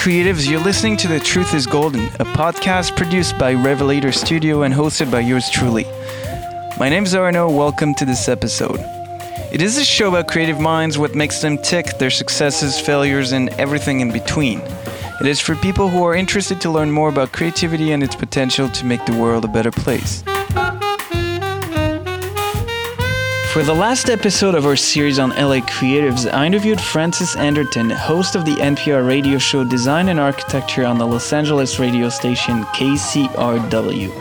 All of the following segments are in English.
Creatives, you're listening to The Truth is Golden, a podcast produced by Revelator Studio and hosted by yours truly. My name is Arno, welcome to this episode. It is a show about creative minds, what makes them tick, their successes, failures, and everything in between. It is for people who are interested to learn more about creativity and its potential to make the world a better place. For the last episode of our series on LA creatives, I interviewed Frances Anderton, host of the NPR radio show Design and Architecture on the Los Angeles radio station KCRW.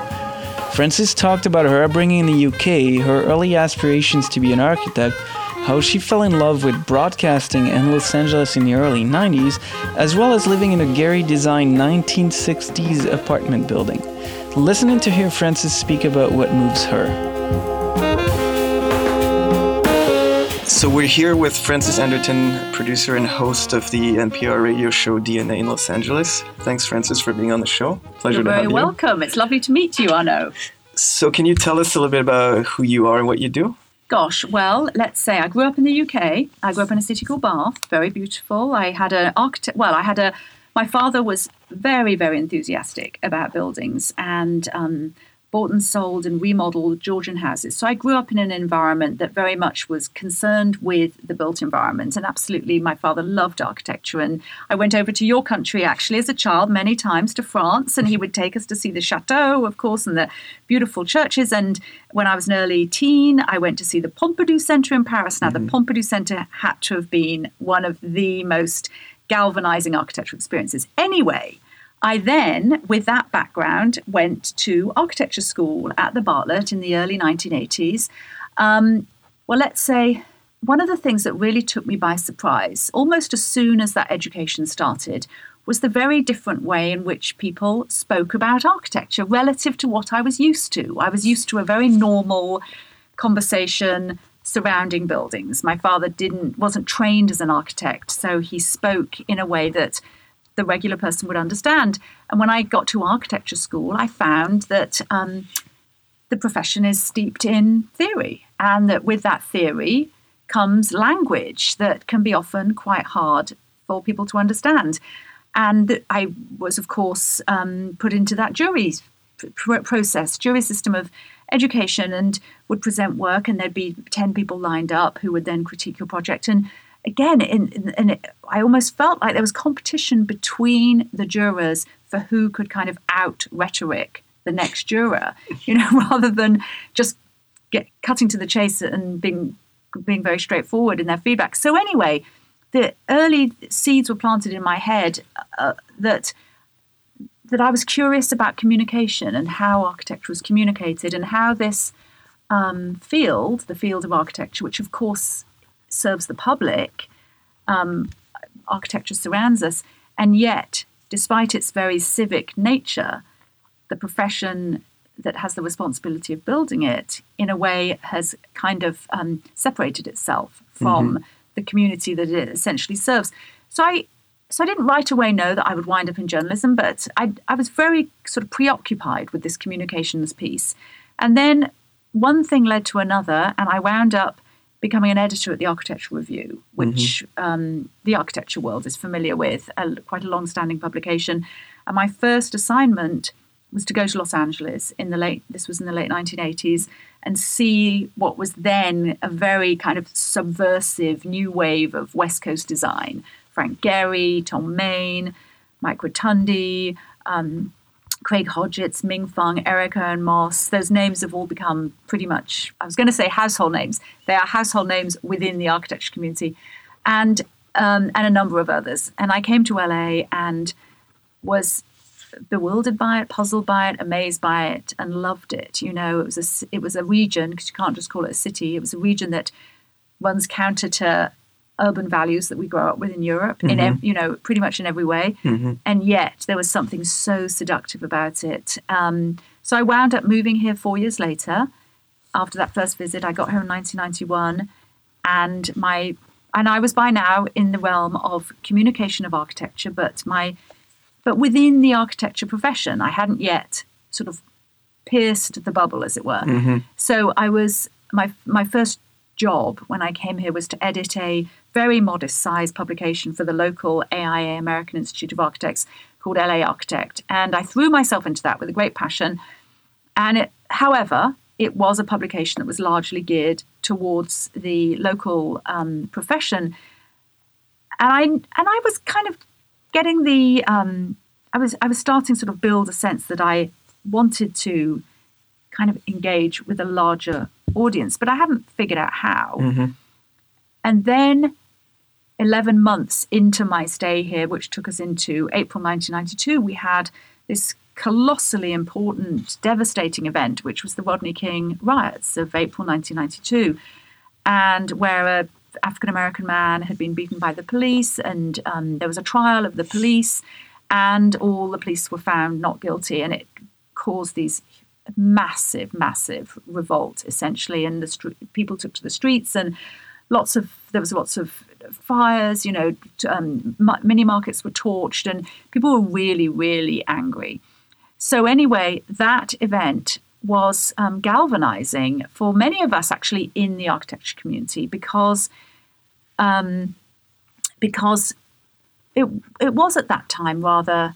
Frances talked about her upbringing in the UK, her early aspirations to be an architect, how she fell in love with broadcasting in Los Angeles in the early 90s, as well as living in a Gehry designed 1960s apartment building. Listening to hear Frances speak about what moves her. So we're here with Frances Anderton, producer and host of the NPR radio show DNA in Los Angeles. Thanks, Frances, for being on the show. Pleasure You're to have you. Very welcome. It's lovely to meet you, Arno. So, can you tell us a little bit about who you are and what you do? Gosh, well, let's say I grew up in the UK. I grew up in a city called Bath, very beautiful. I had an architect, well, I had a, my father was very, very enthusiastic about buildings and um, bought and sold and remodeled Georgian houses. So I grew up in an environment that very much was concerned with the built environment. And absolutely, my father loved architecture. And I went over to your country actually as a child many times to France, and he would take us to see the chateau, of course, and the beautiful churches. And when I was an early teen, I went to see the Pompidou Center in Paris. Now, mm-hmm. the Pompidou Center had to have been one of the most galvanizing architectural experiences. Anyway, I then, with that background, went to architecture school at the Bartlett in the early 1980s. Um, well, let's say one of the things that really took me by surprise, almost as soon as that education started, was the very different way in which people spoke about architecture relative to what I was used to. I was used to a very normal conversation surrounding buildings. My father didn't wasn't trained as an architect, so he spoke in a way that the regular person would understand. And when I got to architecture school, I found that um, the profession is steeped in theory, and that with that theory comes language that can be often quite hard for people to understand. And I was, of course, um, put into that jury process, jury system of education, and would present work, and there'd be 10 people lined up who would then critique your project. And again, in, in, it, I almost felt like there was competition between the jurors for who could kind of out rhetoric the next juror, you know, rather than just get cutting to the chase and being being very straightforward in their feedback. So anyway, the early seeds were planted in my head uh, that that I was curious about communication and how architecture was communicated and how this um, field, the field of architecture, which of course serves the public, um, architecture surrounds us, and yet, despite its very civic nature, the profession that has the responsibility of building it, in a way, has kind of um, separated itself from mm-hmm. the community that it essentially serves. So I, so I didn't right away know that I would wind up in journalism, but I, I was very sort of preoccupied with this communications piece, and then one thing led to another, and I wound up becoming an editor at the Architectural Review, which mm-hmm. um, the architecture world is familiar with, a, quite a long-standing publication. And my first assignment was to go to Los Angeles in the late. This was in the late 1980s, and see what was then a very kind of subversive new wave of West Coast design. Frank Gehry, Thom Mayne, Mike Rotondi, um, Craig Hodgetts, Ming Fung, Eric Owen Moss, those names have all become pretty much, I was going to say household names. They are household names within the architecture community and, um, and a number of others. And I came to LA and was bewildered by it, puzzled by it, amazed by it, and loved it. You know, it was a, it was a region, because you can't just call it a city, it was a region that runs counter to urban values that we grow up with in Europe, mm-hmm. in ev- you know, pretty much in every way. Mm-hmm. And yet there was something so seductive about it. Um, so I wound up moving here four years later. After that first visit, I got here in 1991, and my and I was by now in the realm of communication of architecture, but my but within the architecture profession, I hadn't yet sort of pierced the bubble, as it were. Mm-hmm. So I was my my first job when I came here was to edit a very modest sized publication for the local AIA American Institute of Architects called LA Architect. And I threw myself into that with a great passion. And it, however, it was a publication that was largely geared towards the local um, profession. And I and I was kind of getting the um, I was I was starting sort of build a sense that I wanted to kind of engage with a larger audience, but I haven't figured out how. Mm-hmm. And then 11 months into my stay here, which took us into April 1992, we had this colossally important, devastating event, which was the Rodney King riots of April 1992, and where a African American man had been beaten by the police, and um, there was a trial of the police, and all the police were found not guilty, and it caused these massive, massive revolt essentially, and the st- people took to the streets, and lots of there was lots of fires. You know, um, mini markets were torched, and people were really, really angry. So anyway, that event was um, galvanizing for many of us actually in the architecture community because um, because it it was at that time rather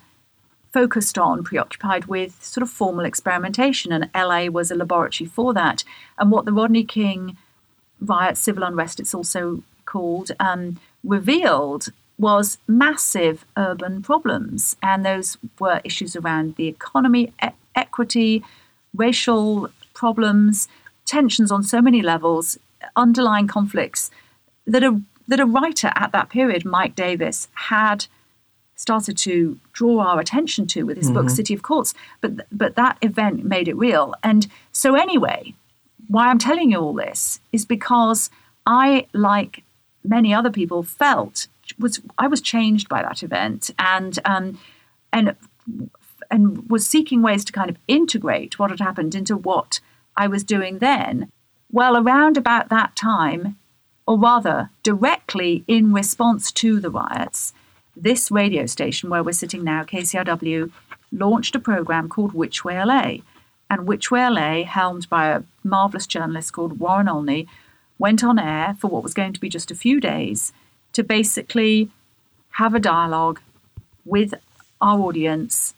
focused on, preoccupied with sort of formal experimentation, and LA was a laboratory for that. And what the Rodney King riot, civil unrest, it's also called, um, revealed was massive urban problems. And those were issues around the economy, e- equity, racial problems, tensions on so many levels, underlying conflicts that a, that a writer at that period, Mike Davis, had started to draw our attention to with his mm-hmm. book City of Quartz. But, but that event made it real. And so, anyway, why I'm telling you all this is because I, like many other people, felt was I was changed by that event and um, and and was seeking ways to kind of integrate what had happened into what I was doing then. Well, around about that time, or rather directly in response to the riots, this radio station where we're sitting now, KCRW, launched a program called Which Way LA. And Which Way LA, helmed by a marvelous journalist called Warren Olney, went on air for what was going to be just a few days to basically have a dialogue with our audience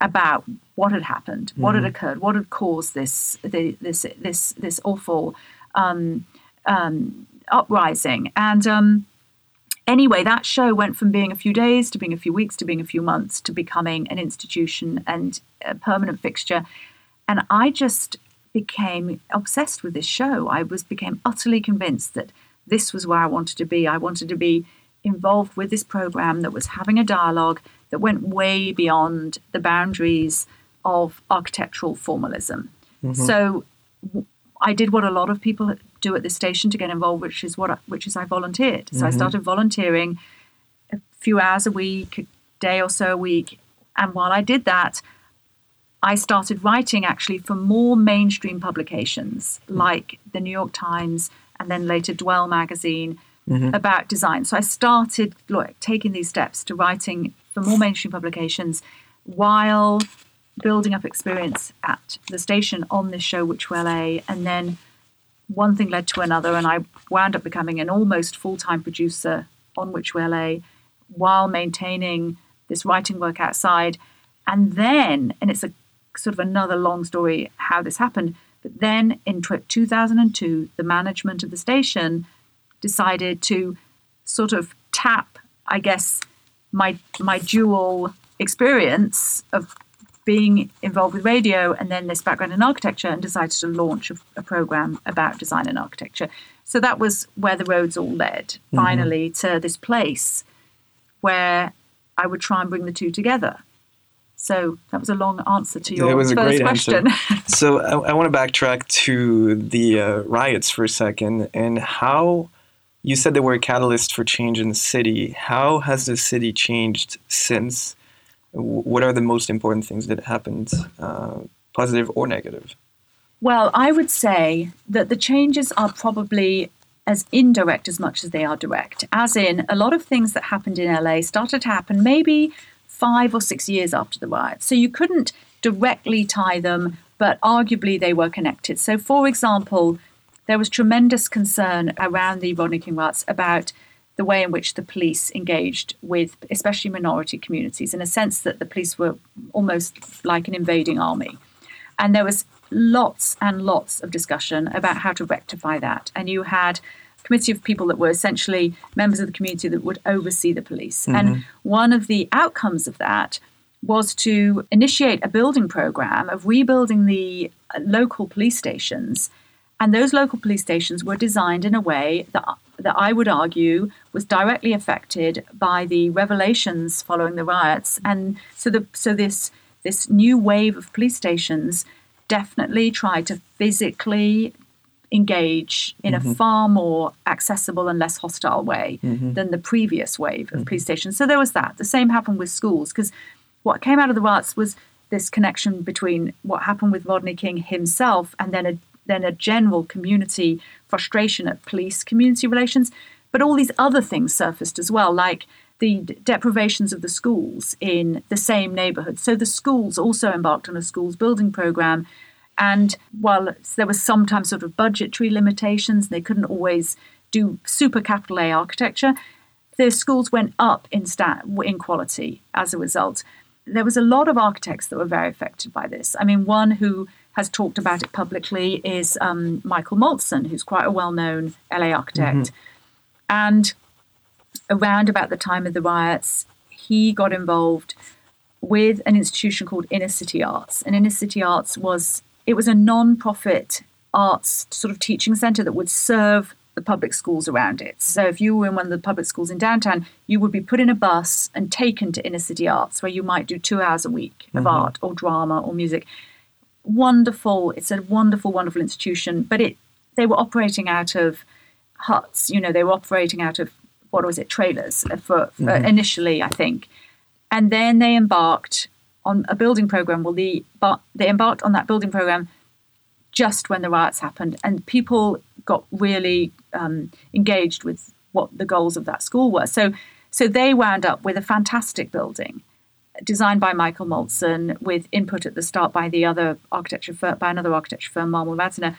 about what had happened, mm-hmm. what had mm-hmm. occurred, what had caused this the, this this this awful um, um, uprising. And um, anyway, that show went from being a few days to being a few weeks to being a few months to becoming an institution and a permanent fixture. And I just became obsessed with this show. I was became utterly convinced that this was where I wanted to be. I wanted to be involved with this program that was having a dialogue that went way beyond the boundaries of architectural formalism. Mm-hmm. So I did what a lot of people do at this station to get involved, which is what I, which is I volunteered. So mm-hmm. I started volunteering a few hours a week, a day or so a week, and while I did that, I started writing actually for more mainstream publications mm-hmm. like the New York Times and then later Dwell magazine mm-hmm. about design. So I started look, taking these steps to writing for more mainstream publications while building up experience at the station on this show, Which Way A, and then one thing led to another, and I wound up becoming an almost full time producer on Which Way LA while maintaining this writing work outside. And then, and it's a sort of another long story how this happened, but then in 2002, the management of the station decided to sort of tap, I guess, my my dual experience of being involved with radio and then this background in architecture and decided to launch a, a program about design and architecture. So that was where the roads all led mm-hmm. finally to this place where I would try and bring the two together. So that was a long answer to your first question. so I, I, want to backtrack to the uh, riots for a second and how you said they were a catalyst for change in the city. How has the city changed since? What are the most important things that happened, uh, positive or negative? Well, I would say that the changes are probably as indirect as much as they are direct. As in, a lot of things that happened in LA started to happen maybe five or six years after the riot. So you couldn't directly tie them, but arguably they were connected. So, for example, there was tremendous concern around the Rodney King riots about the way in which the police engaged with especially minority communities in a sense that the police were almost like an invading army. And there was lots and lots of discussion about how to rectify that. And you had a committee of people that were essentially members of the community that would oversee the police. Mm-hmm. And one of the outcomes of that was to initiate a building program of rebuilding the local police stations. And those local police stations were designed in a way that, that I would argue was directly affected by the revelations following the riots. And so, the, so this, this new wave of police stations definitely tried to physically engage in mm-hmm. a far more accessible and less hostile way mm-hmm. than the previous wave of mm-hmm. police stations. So there was that. The same happened with schools because what came out of the riots was this connection between what happened with Rodney King himself and then a then a general community frustration at police community relations. But all these other things surfaced as well, like the deprivations of the schools in the same neighborhood. So the schools also embarked on a schools building program. And while there was sometimes sort of budgetary limitations, they couldn't always do super capital A architecture, the schools went up in stat in quality as a result there was a lot of architects that were very affected by this. I mean, one who has talked about it publicly is um, Michael Maltzan, who's quite a well-known LA architect. Mm-hmm. And around about the time of the riots, he got involved with an institution called Inner City Arts. And Inner City Arts was it was a non-profit arts sort of teaching center that would serve the public schools around it. So if you were in one of the public schools in downtown, you would be put in a bus and taken to inner city arts, where you might do two hours a week of mm-hmm. art or drama or music. Wonderful. It's a wonderful, wonderful institution. But it they were operating out of huts. You know, they were operating out of what was it, trailers for, for mm-hmm. initially, I think, and then they embarked on a building program. Well, the but they embarked on that building program just when the riots happened, and people got really um, engaged with what the goals of that school were. So, so they wound up with a fantastic building designed by Michael Maltzan with input at the start by the other architecture firm, by another architecture firm, Marmol Radziner.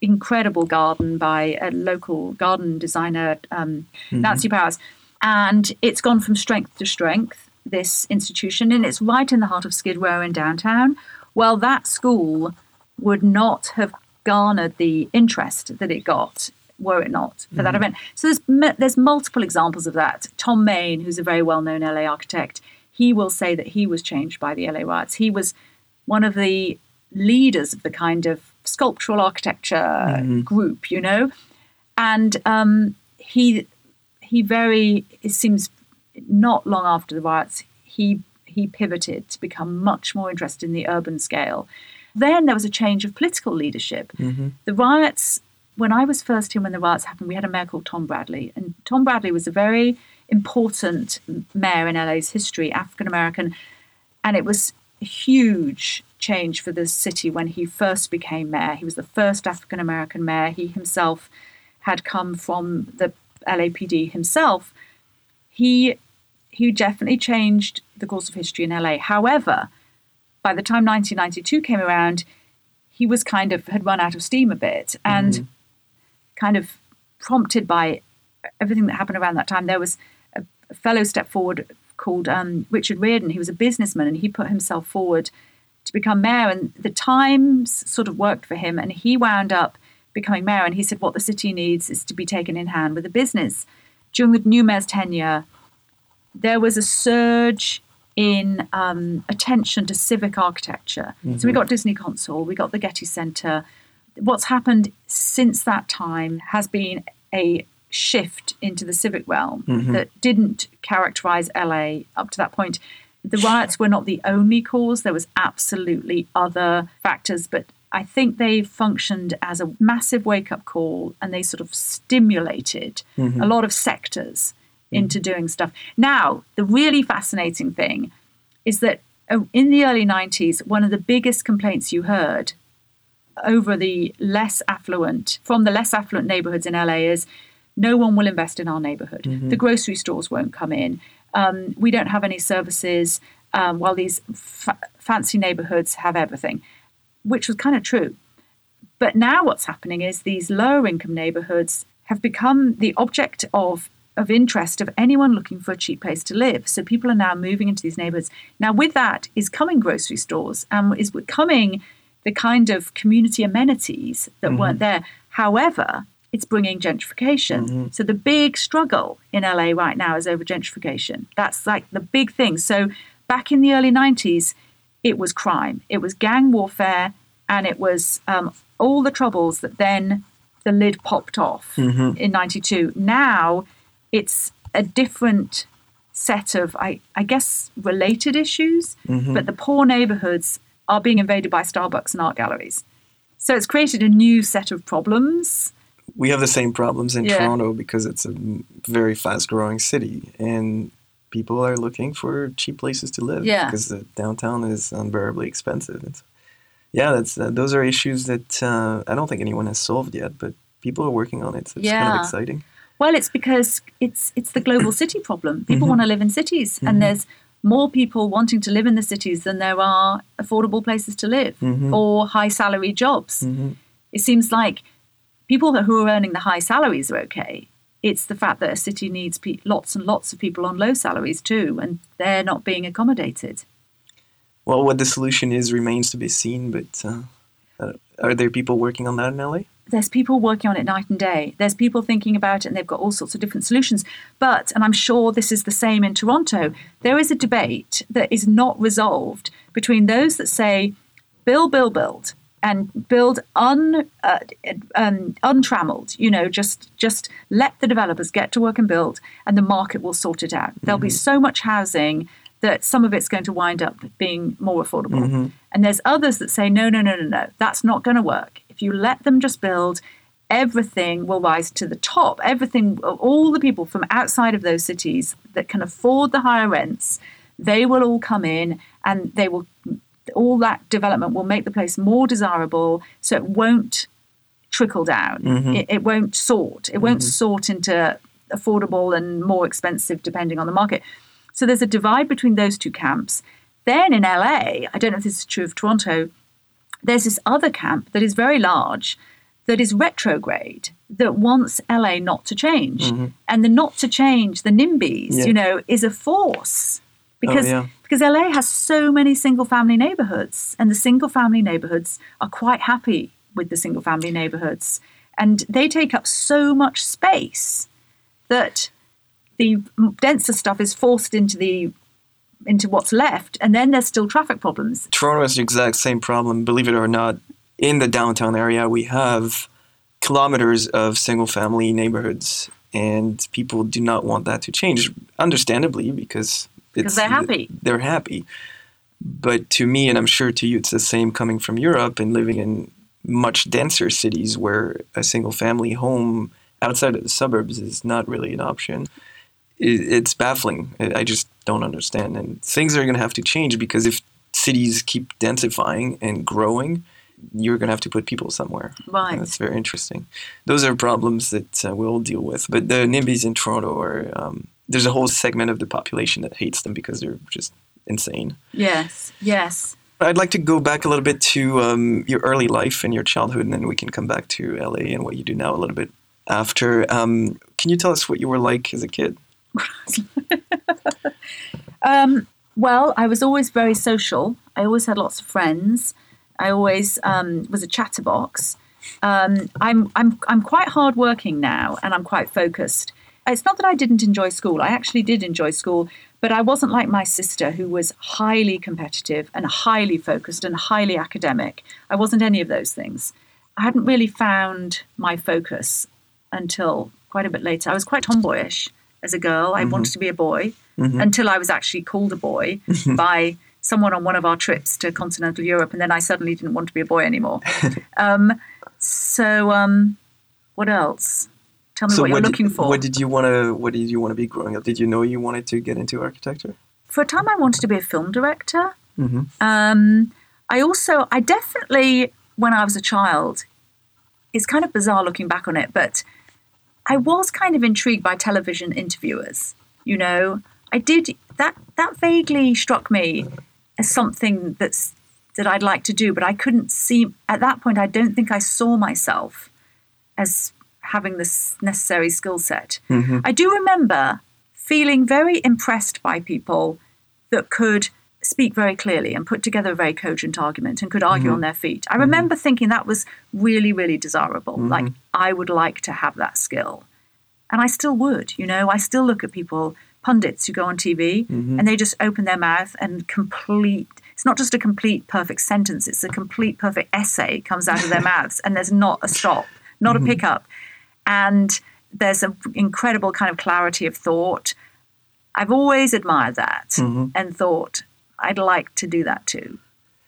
Incredible garden by a local garden designer, um, mm-hmm. Nancy Powers, and it's gone from strength to strength. This institution, and it's right in the heart of Skid Row in downtown. Well, that school would not have garnered the interest that it got were it not for mm-hmm. that event. So there's there's multiple examples of that. Thom Mayne, who's a very well-known LA architect, he will say that he was changed by the LA riots. He was one of the leaders of the kind of sculptural architecture mm-hmm. group, you know, and um, he he very it seems not long after the riots he he pivoted to become much more interested in the urban scale then there was a change of political leadership. Mm-hmm. The riots, when I was first here when the riots happened, we had a mayor called Tom Bradley. And Tom Bradley was a very important mayor in LA's history, African American. And it was a huge change for the city when he first became mayor. He was the first African American mayor. He himself had come from the LAPD himself. He he definitely changed the course of history in LA. However, by the time 1992 came around, he was kind of had run out of steam a bit and mm-hmm. kind of prompted by everything that happened around that time. There was a, fellow step forward called um, Richard Riordan. He was a businessman and he put himself forward to become mayor. And the Times sort of worked for him and he wound up becoming mayor. And he said, What the city needs is to be taken in hand with a business. During the new mayor's tenure, there was a surge in um, attention to civic architecture. Mm-hmm. So we mm-hmm. got Disney Concert Hall, we got the Getty Center. What's happened since that time has been a shift into the civic realm mm-hmm. that didn't characterize LA up to that point. The riots were not the only cause, there was absolutely other factors, but I think they functioned as a massive wake up call and they sort of stimulated mm-hmm. a lot of sectors into doing stuff. Now, the really fascinating thing is that uh, in the early 90s, one of the biggest complaints you heard over the less affluent, from the less affluent neighborhoods in LA is no one will invest in our neighborhood. Mm-hmm. The grocery stores won't come in. Um, we don't have any services, um, while these fa- fancy neighborhoods have everything, which was kind of true. But now what's happening is these lower income neighborhoods have become the object of of interest of anyone looking for a cheap place to live. So people are now moving into these neighborhoods. Now with that is coming grocery stores and is coming the kind of community amenities that mm-hmm. weren't there. However, it's bringing gentrification. Mm-hmm. So the big struggle in LA right now is over gentrification. That's like the big thing. So back in the early 90s, it was crime, it was gang warfare, and it was um, all the troubles that then the lid popped off mm-hmm. in 92. Now it's a different set of, I, I guess, related issues, mm-hmm. but the poor neighborhoods are being invaded by Starbucks and art galleries. So it's created a new set of problems. We have the same problems in yeah. Toronto because it's a very fast growing city and people are looking for cheap places to live yeah. because the downtown is unbearably expensive. It's, yeah, that's uh, those are issues that uh, I don't think anyone has solved yet, but people are working on it. So it's yeah. kind of exciting. Well, it's because it's it's the global city problem. People mm-hmm. want to live in cities, mm-hmm. and there's more people wanting to live in the cities than there are affordable places to live mm-hmm. or high salary jobs. Mm-hmm. It seems like people who are earning the high salaries are okay. It's the fact that a city needs pe- lots and lots of people on low salaries too, and they're not being accommodated. Well, what the solution is remains to be seen, but uh, are there people working on that in LA? there's people working on it night and day. There's people thinking about it and they've got all sorts of different solutions. But, and I'm sure this is the same in Toronto, there is a debate that is not resolved between those that say, build, build, build, and build un, uh, um, untrammeled, you know, just, just let the developers get to work and build and the market will sort it out. There'll mm-hmm. be so much housing that some of it's going to wind up being more affordable. Mm-hmm. And there's others that say, no, no, no, no, no, that's not going to work if you let them just build, everything will rise to the top. Everything, all the people from outside of those cities that can afford the higher rents, they will all come in and they will, all that development will make the place more desirable so it won't trickle down. Mm-hmm. It, it, won't sort. It mm-hmm. won't sort into affordable and more expensive depending on the market. So there's a divide between those two camps. Then in LA, I don't know if this is true of Toronto, there's this other camp that is very large that is retrograde that wants LA not to change. Mm-hmm. And the not to change, the NIMBYs, yeah. you know, is a force. Oh, because oh, yeah. because LA has so many single family neighborhoods and the single family neighborhoods are quite happy with the single family neighborhoods and they take up so much space that the denser stuff is forced into the into what's left, and then there's still traffic problems. Toronto has the exact same problem, believe it or not. In the downtown area, we have kilometers of single family neighborhoods, and people do not want that to change, understandably, because because they're happy. They're happy. But to me, and I'm sure to you, it's the same coming from Europe and living in much denser cities where a single family home outside of the suburbs is not really an option it's baffling. I just don't understand. And things are going to have to change because if cities keep densifying and growing, you're going to have to put people somewhere. Right. that's very interesting. Those are problems that uh, we'll deal with. But the NIMBYs in Toronto are, um, there's a whole segment of the population that hates them because they're just insane. Yes, yes. I'd like to go back a little bit to um, your early life and your childhood, and then we can come back to LA and what you do now a little bit after. Um, can you tell us what you were like as a kid? um, well, I was always very social. I always had lots of friends. I always um, was a chatterbox. Um, I'm I'm I'm quite hardworking now, and I'm quite focused. It's not that I didn't enjoy school. I actually did enjoy school, but I wasn't like my sister, who was highly competitive and highly focused and highly academic. I wasn't any of those things. I hadn't really found my focus until quite a bit later. I was quite tomboyish as a girl. I mm-hmm. wanted to be a boy mm-hmm. until I was actually called a boy by someone on one of our trips to continental Europe, and then I suddenly didn't want to be a boy anymore. um, so, um, what else? Tell me so what, you're looking for. What did you want to? What did you want to be growing up? Did you know you wanted to get into architecture? For a time, I wanted to be a film director. Mm-hmm. Um, I also, I definitely, when I was a child, it's kind of bizarre looking back on it, but I was kind of intrigued by television interviewers. You know, I did that. That vaguely struck me as something that's that I'd like to do, but I couldn't see at that point. I don't think I saw myself as having this necessary skill set. Mm-hmm. I do remember feeling very impressed by people that could speak very clearly and put together a very cogent argument and could argue mm-hmm. on their feet. I mm-hmm. remember thinking that was really, really desirable. Mm-hmm. Like, I would like to have that skill. And I still would, you know, I still look at people, pundits who go on TV, and they just open their mouth and complete. It's not just a complete perfect sentence, it's a complete perfect essay comes out of their mouths, and there's not a stop, not a pickup. And there's an incredible kind of clarity of thought. I've always admired that mm-hmm. and thought, I'd like to do that too.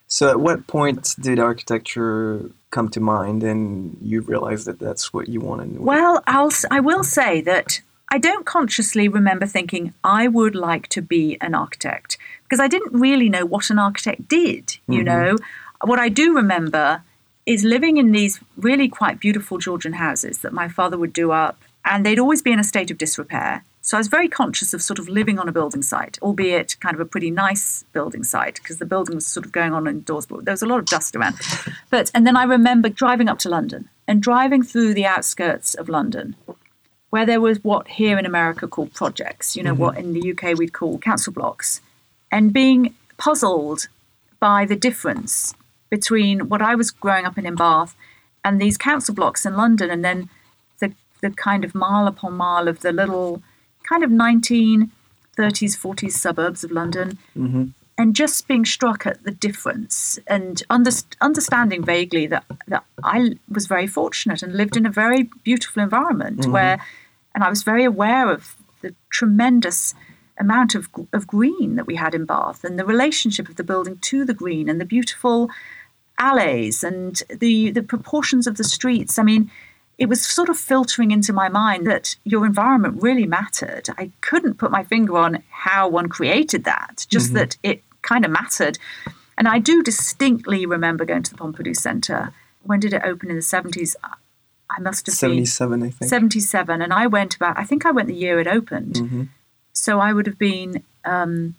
So, at what point did architecture come to mind, and you realized that that's what you wanted? Well, I'll, I will say that I don't consciously remember thinking I would like to be an architect because I didn't really know what an architect did. You mm-hmm. know, what I do remember is living in these really quite beautiful Georgian houses that my father would do up, and they'd always be in a state of disrepair. So I was very conscious of sort of living on a building site, albeit kind of a pretty nice building site because the building was sort of going on indoors, but there was a lot of dust around. But and then I remember driving up to London and driving through the outskirts of London, where there was what here in America called projects, you know, mm-hmm. what in the UK we'd call council blocks, and being puzzled by the difference between what I was growing up in in Bath and these council blocks in London, and then the the kind of mile upon mile of the little kind of 1930s, 40s suburbs of London, mm-hmm. and just being struck at the difference and under, understanding vaguely that, that I was very fortunate and lived in a very beautiful environment mm-hmm. where, and I was very aware of the tremendous amount of, of green that we had in Bath and the relationship of the building to the green and the beautiful alleys and the the proportions of the streets. I mean, it was sort of filtering into my mind that your environment really mattered. I couldn't put my finger on how one created that, just mm-hmm. that it kind of mattered. And I do distinctly remember going to the Pompidou Centre. When did it open in the 70s? I must have been 77, I think. 77 and i went about i think i went the year it opened mm-hmm. so i would have been um,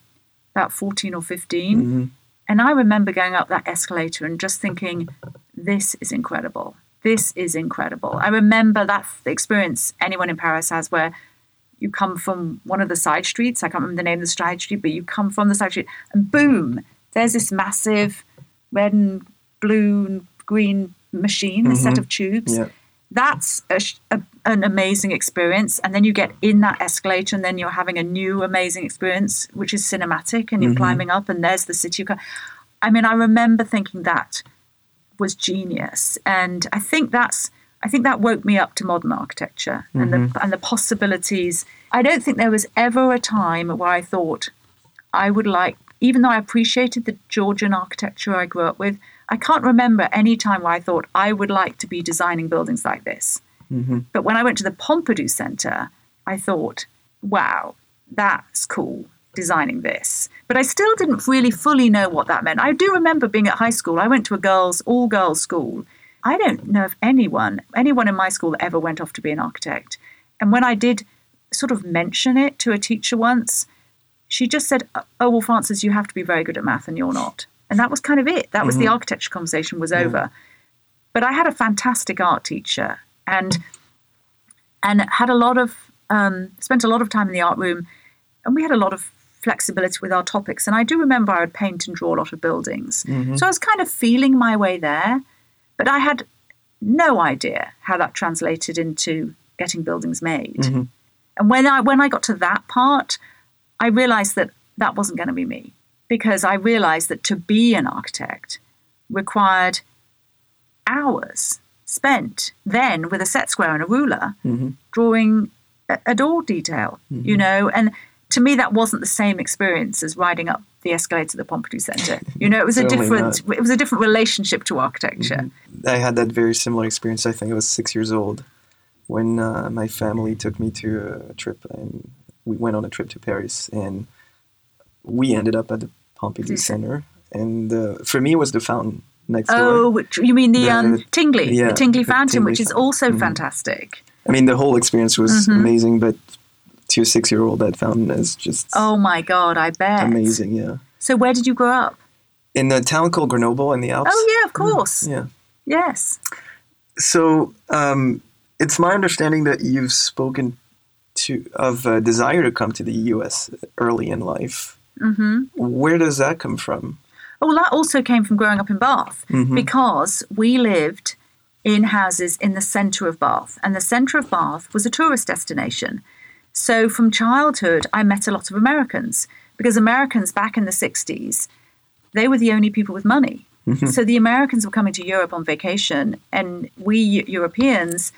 about 14 or 15 mm-hmm. And i remember going up that escalator and just thinking this is incredible. This is incredible. I remember that experience anyone in paris has where you come from one of the side streets i can't remember the name of the side street but you come from the side street and boom there's this massive red and blue and green machine this set mm-hmm. of tubes. Yeah. That's a, a, an amazing experience. And then you get in that escalator, and then you're having a new amazing experience, which is cinematic, and you're mm-hmm. climbing up, and there's the city. I mean, I remember thinking that was genius, and I think that's. I think that woke me up to modern architecture and the mm-hmm. and the possibilities. I don't think there was ever a time where I thought I would like, even though I appreciated the Georgian architecture I grew up with, I can't remember any time where I thought I would like to be designing buildings like this. Mm-hmm. But when I went to the Pompidou Centre, I thought, wow, that's cool designing this. But I still didn't really fully know what that meant. I do remember being at high school. I went to a girls, all girls school. I don't know if anyone, anyone in my school ever went off to be an architect. And when I did sort of mention it to a teacher once, she just said, "Oh well, Frances, you have to be very good at math, and you're not." And that was kind of it. That was the mm-hmm. architecture conversation was over. But I had a fantastic art teacher, and and had a lot of um, spent a lot of time in the art room, and we had a lot of flexibility with our topics. And I do remember I would paint and draw a lot of buildings, mm-hmm. so I was kind of feeling my way there, but I had no idea how that translated into getting buildings made. Mm-hmm. And when I when I got to that part, I realized that that wasn't going to be me because I realized that to be an architect required hours spent then with a set square and a ruler mm-hmm. drawing a, a door detail, you mm-hmm. know, and to me that wasn't the same experience as riding up the escalator at the Pompidou Centre. You know, it was a different it was a different relationship to architecture. Mm-hmm. I had that very similar experience. I think I was six years old when uh, my family took me to a trip, and we went on a trip to Paris, and we ended up at the Pompidou Center. And uh, for me, it was the fountain next door. Oh, which, you mean the The- um, Tinguely, yeah, the Tinguely the Fountain, Tinguely which is also fantastic. I mean, the whole experience was Mm-hmm. amazing, but to a six-year-old, that fountain is just Oh my God, I bet. amazing. Yeah. So where did you grow up? in the town called Grenoble in the Alps. Oh yeah, of course. Yeah. Yes. So um, it's my understanding that you've spoken to of a desire to come to the U.S. early in life. Hmm Where does that come from? Well, that also came from growing up in Bath Mhm. because we lived in houses in the centre of Bath, and the centre of Bath was a tourist destination. So from childhood, I met a lot of Americans because Americans back in the 60s, they were the only people with money. So the Americans were coming to Europe on vacation, and we Europeans,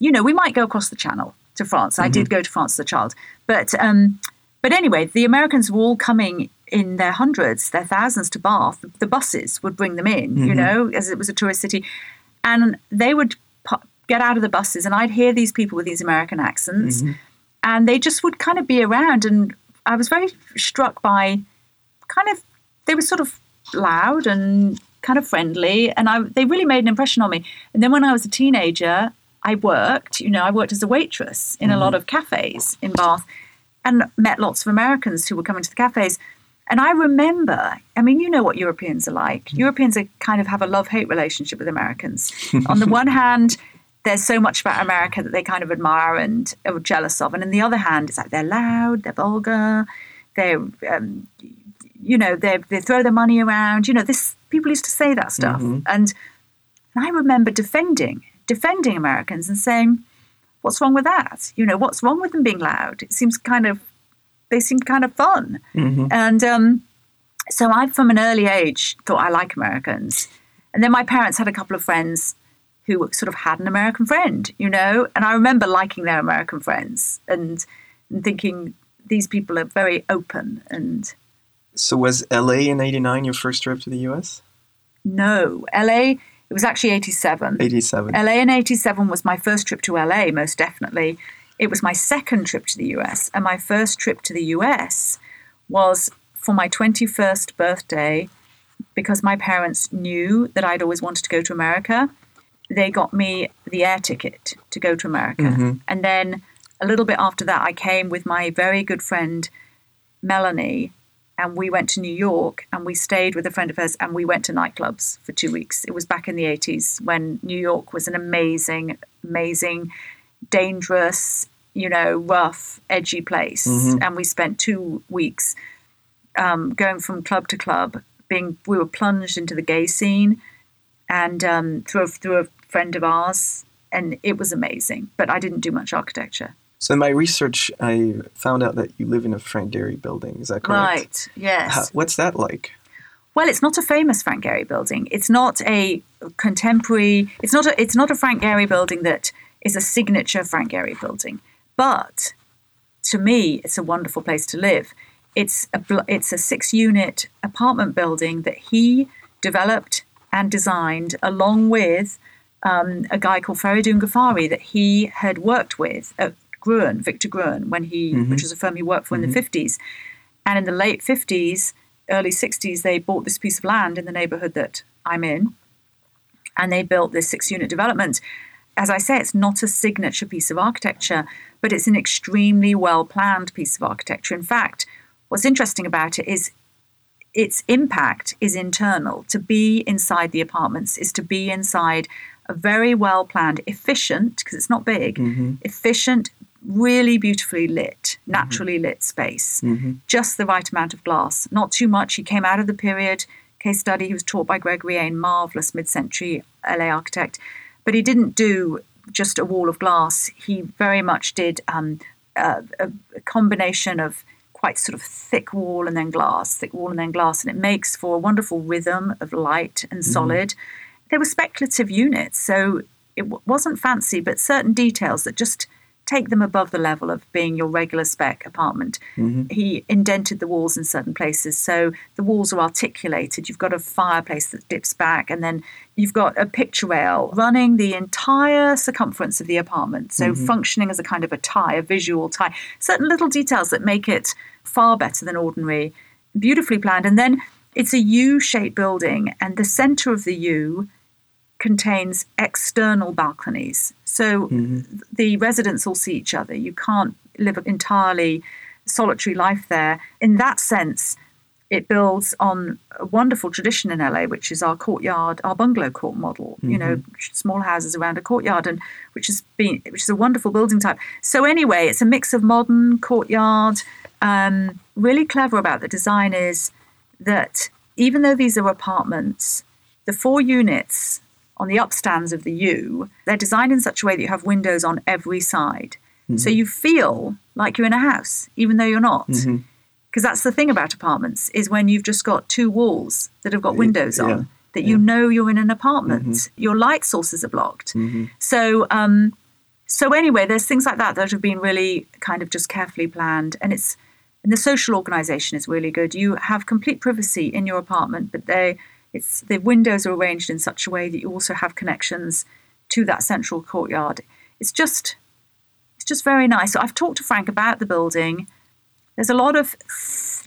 you know, we might go across the channel to France. I did go to France as a child, but um, but anyway, the Americans were all coming in their hundreds, their thousands to Bath. The buses would bring them in, you mm-hmm. know, as it was a tourist city, and they would pu- get out of the buses, and I'd hear these people with these American accents, mm-hmm. and they just would kind of be around, and I was very struck by kind of they were sort of loud and kind of friendly, and I they really made an impression on me. And then when I was a teenager, I worked. You know, I worked as a waitress in a lot mm-hmm. of cafes in Bath, and met lots of Americans who were coming to the cafes. And I remember, I mean, you know what Europeans are like. Europeans are kind of have a love hate relationship with Americans. on the one hand, there's so much about America that they kind of admire and are jealous of. And on the other hand, it's like they're loud, they're vulgar, they're, um, you know, they they throw their money around. You know, this people used to say that stuff, and I remember defending defending Americans and saying, "What's wrong with that? You know, what's wrong with them being loud? It seems kind of they seem kind of fun." And um, so I, from an early age, thought I like Americans. And then my parents had a couple of friends who sort of had an American friend, you know, and I remember liking their American friends and, and thinking these people are very open and So was LA in '89 your first trip to the U.S.? no, LA, it was actually 87. '87. LA in 87 was my first trip to LA, most definitely. It was my second trip to the US. And my first trip to the US was for my 21st birthday because my parents knew that I'd always wanted to go to America. They got me the air ticket to go to America. Mm-hmm. And then a little bit after that, I came with my very good friend, Melanie, and we went to New York and we stayed with a friend of hers and we went to nightclubs for two weeks. It was back in the 80s when New York was an amazing, amazing, dangerous, you know, rough, edgy place. And we spent two weeks um, going from club to club. Being, we were plunged into the gay scene, and um, through a, through a friend of ours, and it was amazing. But I didn't do much architecture. So in my research, I found out that you live in a Frank Gehry building. Is that correct? Right? Yes. How, what's that like? Well, it's not a famous Frank Gehry building. It's not a contemporary. It's not a. It's not a Frank Gehry building that is a signature Frank Gehry building. But to me, it's a wonderful place to live. It's a. It's a six-unit apartment building that he developed and designed along with um, a guy called Faridun Ghaffari that he had worked with at Gruen, Victor Gruen, when he, mm-hmm. which was a firm he worked for in the mm-hmm. 50s. And in the late 50s, early 60s, they bought this piece of land in the neighborhood that I'm in, and they built this six unit development. As I say, it's not a signature piece of architecture, but it's an extremely well planned piece of architecture. In fact, what's interesting about it is its impact is internal. To be inside the apartments is to be inside a very well planned, efficient, because it's not big, mm-hmm. efficient, really beautifully lit, mm-hmm. naturally lit space. Mm-hmm. Just the right amount of glass, not too much. He came out of the period case study. He was taught by Gregory Ain, marvelous mid century LA architect. But he didn't do just a wall of glass. He very much did um, a, a, combination of quite sort of thick wall and then glass, thick wall and then glass, and it makes for a wonderful rhythm of light and mm-hmm. solid. They were speculative units, so it w- wasn't fancy, but certain details that just take them above the level of being your regular spec apartment. Mm-hmm. He indented the walls in certain places, so the walls are articulated. You've got a fireplace that dips back, and then you've got a picture rail running the entire circumference of the apartment, so mm-hmm. functioning as a kind of a tie, a visual tie. Certain little details that make it far better than ordinary, beautifully planned. And then it's a U shaped building, and the center of the U contains external balconies. So the residents all see each other. You can't live an entirely solitary life there. In that sense, it builds on a wonderful tradition in LA, which is our courtyard, our bungalow court model. Mm-hmm. You know, small houses around a courtyard, and which has been which is a wonderful building type. So anyway, it's a mix of modern courtyard. Um, really clever about the design is that even though these are apartments, the four units on the upstands of the U, they're designed in such a way that you have windows on every side. Mm-hmm. So you feel like you're in a house, even though you're not. Mm-hmm because that's the thing about apartments is when you've just got two walls that have got windows on yeah. that you know you're in an apartment mm-hmm. your light sources are blocked mm-hmm. so um, so anyway there's things like that that have been really kind of just carefully planned and it's and the social organization is really good you have complete privacy in your apartment but they it's the windows are arranged in such a way that you also have connections to that central courtyard it's just it's just very nice so i've talked to frank about the building there's a lot of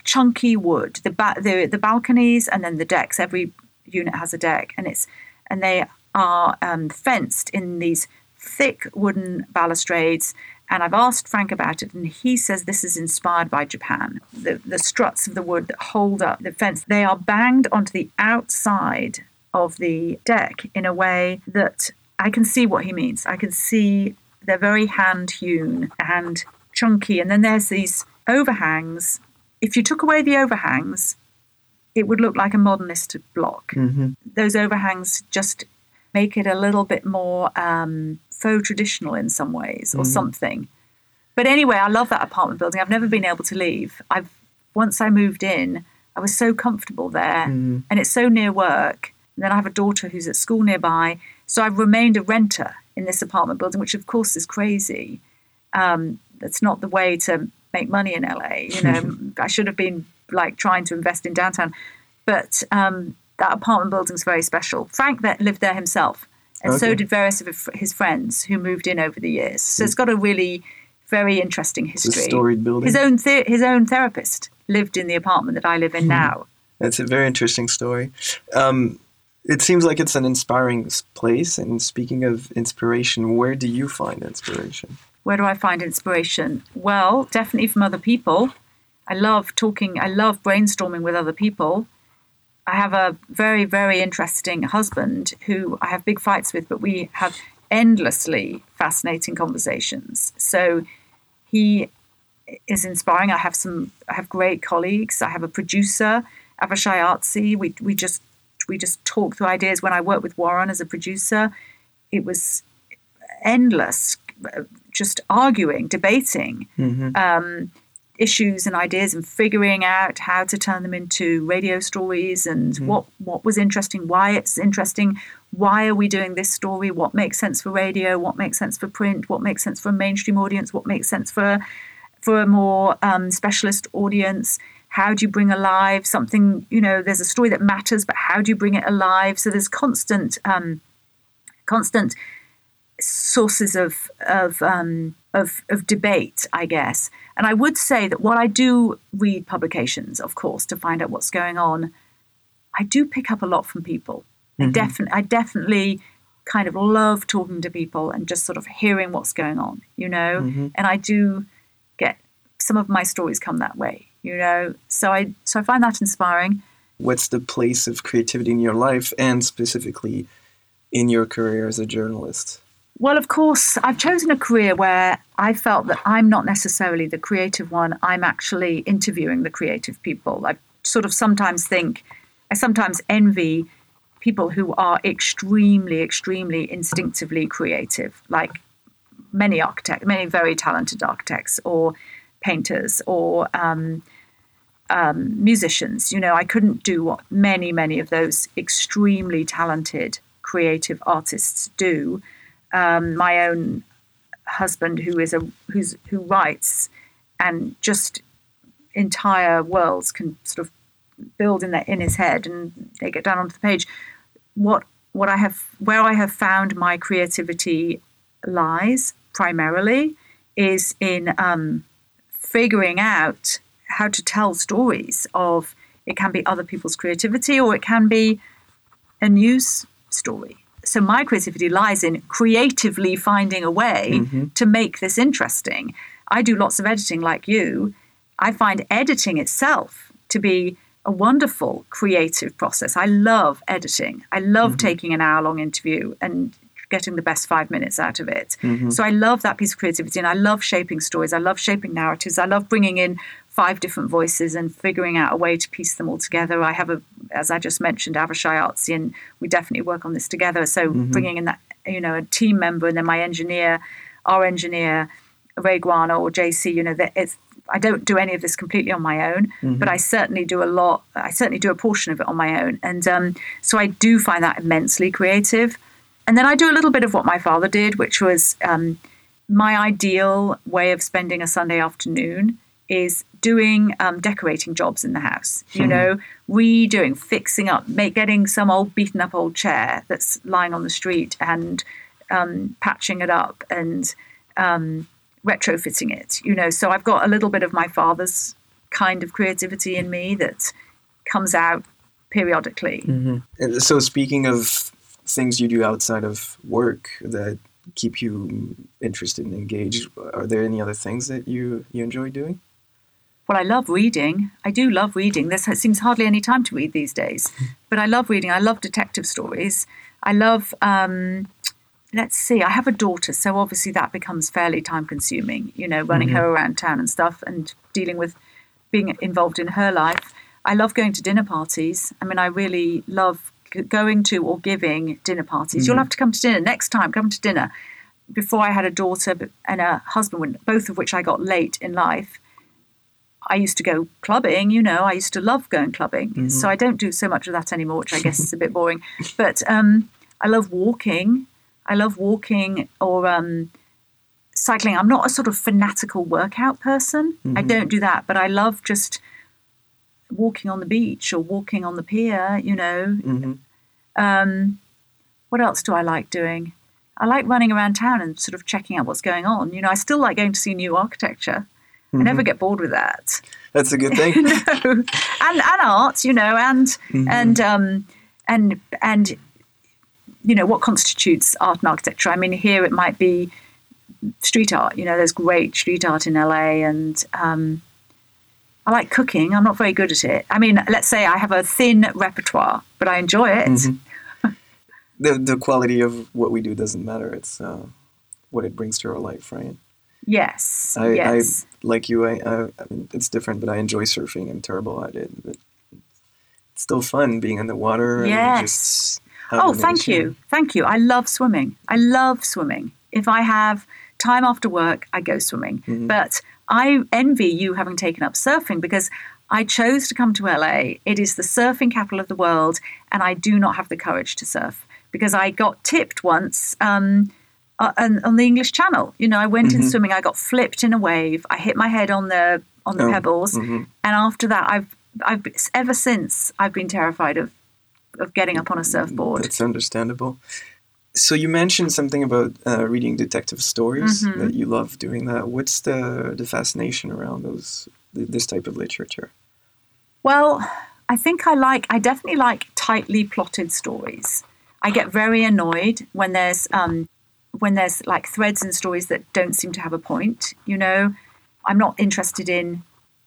chunky wood. The, ba- the the balconies and then the decks. Every unit has a deck, and it's and they are um, fenced in these thick wooden balustrades. And I've asked Frank about it, and he says this is inspired by Japan. The, the struts of the wood that hold up the fence, they are banged onto the outside of the deck in a way that I can see what he means. I can see they're very hand hewn and chunky. And then there's these overhangs, if you took away the overhangs, it would look like a modernist block. Mm-hmm. Those overhangs just make it a little bit more um, faux traditional in some ways or mm-hmm. something. But anyway, I love that apartment building. I've never been able to leave. I've once I moved in, I was so comfortable there, mm-hmm. and it's so near work. And then I have a daughter who's at school nearby, so I've remained a renter in this apartment building, which of course is crazy. Um, that's not the way to make money in LA. You know, I should have been like trying to invest in downtown, but um, that apartment building is very special. Frank that lived there himself, and okay. so did various of his friends who moved in over the years. So it's got a really very interesting history. storied building. His own the- his own therapist lived in the apartment that I live in hmm. now. That's a very interesting story. Um, it seems like it's an inspiring place. And speaking of inspiration, where do you find inspiration? Where do I find inspiration? Well, definitely from other people. I love talking, I love brainstorming with other people. I have a very, very interesting husband who I have big fights with, but we have endlessly fascinating conversations. So he is inspiring. I have some, I have great colleagues. I have a producer, Avishai Artsy. We, we just, we just talk through ideas. When I worked with Warren as a producer, it was endless just arguing, debating mm-hmm. um, issues and ideas, and figuring out how to turn them into radio stories and mm-hmm. what what was interesting, why it's interesting, why are we doing this story, what makes sense for radio, what makes sense for print, what makes sense for a mainstream audience, what makes sense for for a more um, specialist audience. How do you bring alive something? You know, there's a story that matters, but how do you bring it alive? So there's constant, um, constant sources of of, um, of of debate, I guess. And I would say that while I do read publications, of course, to find out what's going on, I do pick up a lot from people. Mm-hmm. I definitely, I definitely kind of love talking to people and just sort of hearing what's going on, you know. Mm-hmm. And I do get some of my stories come that way, you know. So I so I find that inspiring. What's the place of creativity in your life, and specifically in your career as a journalist? Well, of course, I've chosen a career where I felt that I'm not necessarily the creative one. I'm actually interviewing the creative people. I sort of sometimes think, I sometimes envy people who are extremely, extremely instinctively creative, like many architects, many very talented architects or painters or um, um, musicians. You know, I couldn't do what many, many of those extremely talented creative artists do um, my own husband, who is a who's who writes, and just entire worlds can sort of build in that in his head, and they get down onto the page. What what I have where I have found my creativity lies primarily is in um, figuring out how to tell stories of it can be other people's creativity or it can be a news story so my creativity lies in creatively finding a way mm-hmm. to make this interesting. I do lots of editing like you. I find editing itself to be a wonderful creative process. I love editing. I love taking an hour long interview and getting the best five minutes out of it. So I love that piece of creativity and I love shaping stories. I love shaping narratives. I love bringing in five different voices and figuring out a way to piece them all together. I have a, as I just mentioned, Avishai Artsy, and we definitely work on this together. So bringing in that, you know, a team member and then my engineer, our engineer, Ray Guarna or JC, you know, that it's, I don't do any of this completely on my own, but I certainly do a lot. I certainly do a portion of it on my own, and um, so I do find that immensely creative. And then I do a little bit of what my father did, which was um, my ideal way of spending a Sunday afternoon is doing um, decorating jobs in the house. You know, redoing, fixing up, make, getting some old beaten up old chair that's lying on the street and um, patching it up and um, retrofitting it. You know, so I've got a little bit of my father's kind of creativity in me that comes out periodically. And so, speaking of things you do outside of work that keep you interested and engaged, are there any other things that you, you enjoy doing? Well, I love reading. I do love reading. There seems hardly any time to read these days, but I love reading. I love detective stories. I love, um, let's see, I have a daughter, so obviously that becomes fairly time consuming, you know, running her around town and stuff and dealing with being involved in her life. I love going to dinner parties. I mean, I really love going to or giving dinner parties. You'll have to come to dinner next time, come to dinner. Before I had a daughter and a husband, both of which I got late in life, I used to go clubbing, you know, I used to love going clubbing. So I don't do so much of that anymore, which I guess is a bit boring. But um, I love walking. I love walking or um, cycling. I'm not a sort of fanatical workout person. I don't do that, but I love just walking on the beach or walking on the pier, you know. Um, what else do I like doing? I like running around town and sort of checking out what's going on. You know, I still like going to see new architecture. I never get bored with that. That's a good thing. and and art, you know, and and um, and and you know what constitutes art and architecture. I mean, here it might be street art. You know, there's great street art in LA, and um, I like cooking. I'm not very good at it. I mean, let's say I have a thin repertoire, but I enjoy it. the, the quality of what we do doesn't matter. It's uh, what it brings to our life, right? Yes, I, yes. I like you. I, I, I mean, it's different, but I enjoy surfing. I'm terrible at it, but it's still fun being in the water. Yes. And just Oh, thank you. Thank you. I love swimming. I love swimming. If I have time after work, I go swimming. Mm-hmm. But I envy you having taken up surfing because I chose to come to LA. It is the surfing capital of the world, and I do not have the courage to surf because I got tipped once um, uh, on, on the English Channel. You know, I went Mm-hmm. in swimming, I got flipped in a wave, I hit my head on the on the Oh, pebbles, mhm. and after that, I've I've ever since I've been terrified of of getting up on a surfboard. That's understandable. So you mentioned something about uh, reading detective stories Mm-hmm. that you love doing that. What's the the fascination around those this type of literature? Well, I think I like, I definitely like tightly plotted stories. I get very annoyed when there's, um, when there's like threads and stories that don't seem to have a point. You know, I'm not interested in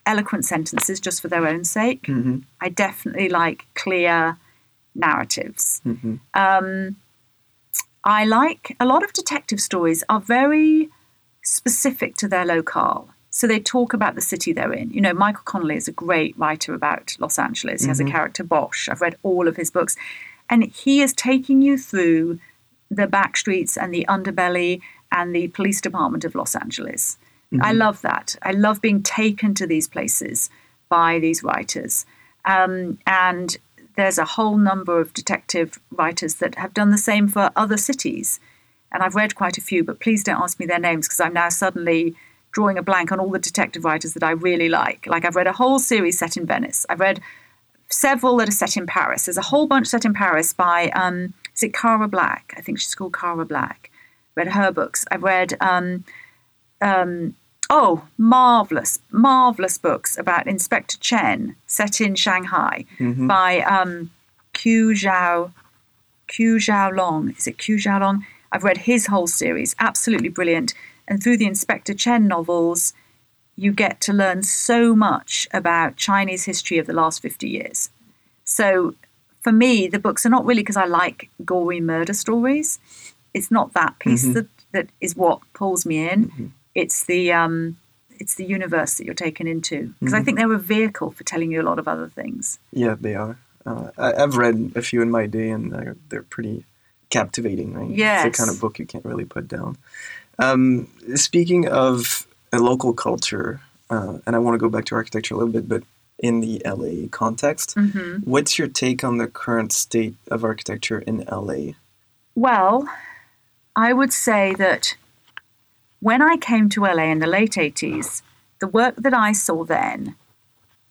eloquent sentences just for their own sake. Mm-hmm. I definitely like clear narratives. Mm-hmm. Um, I like a lot of detective stories are very specific to their locale. So they talk about the city they're in. You know, Michael Connelly is a great writer about Los Angeles. He has a character Bosch. I've read all of his books, and he is taking you through the back streets and the underbelly and the police department of Los Angeles. I love that. I love being taken to these places by these writers. Um, and there's a whole number of detective writers that have done the same for other cities. And I've read quite a few, but please don't ask me their names because I'm now suddenly drawing a blank on all the detective writers that I really like. Like I've read a whole series set in Venice. I've read several that are set in Paris. There's a whole bunch set in Paris by um, it Cara Black? I think she's called Cara Black. Read her books. I've read um, um, oh marvelous, marvelous books about Inspector Chen set in Shanghai by um, Qiu Zhao Qiu Zhao Long. Is it Qiu Zhao Long? I've read his whole series, absolutely brilliant. And through the Inspector Chen novels, you get to learn so much about Chinese history of the last 50 years. So for me, the books are not really because I like gory murder stories. It's not that piece Mhm. that, that is what pulls me in. Mhm. It's the um, it's the universe that you're taken into because I Mhm. think they're a vehicle for telling you a lot of other things. Yeah, they are. Uh, I, I've read a few in my day, and they're, they're pretty captivating. Right? It's the kind of book you can't really put down. Um, speaking of a local culture, uh, and I want to go back to architecture a little bit, but in the LA context, hmm what's your take on the current state of architecture in LA? Well, I would say that when I came to LA in the late 80s, the work that I saw then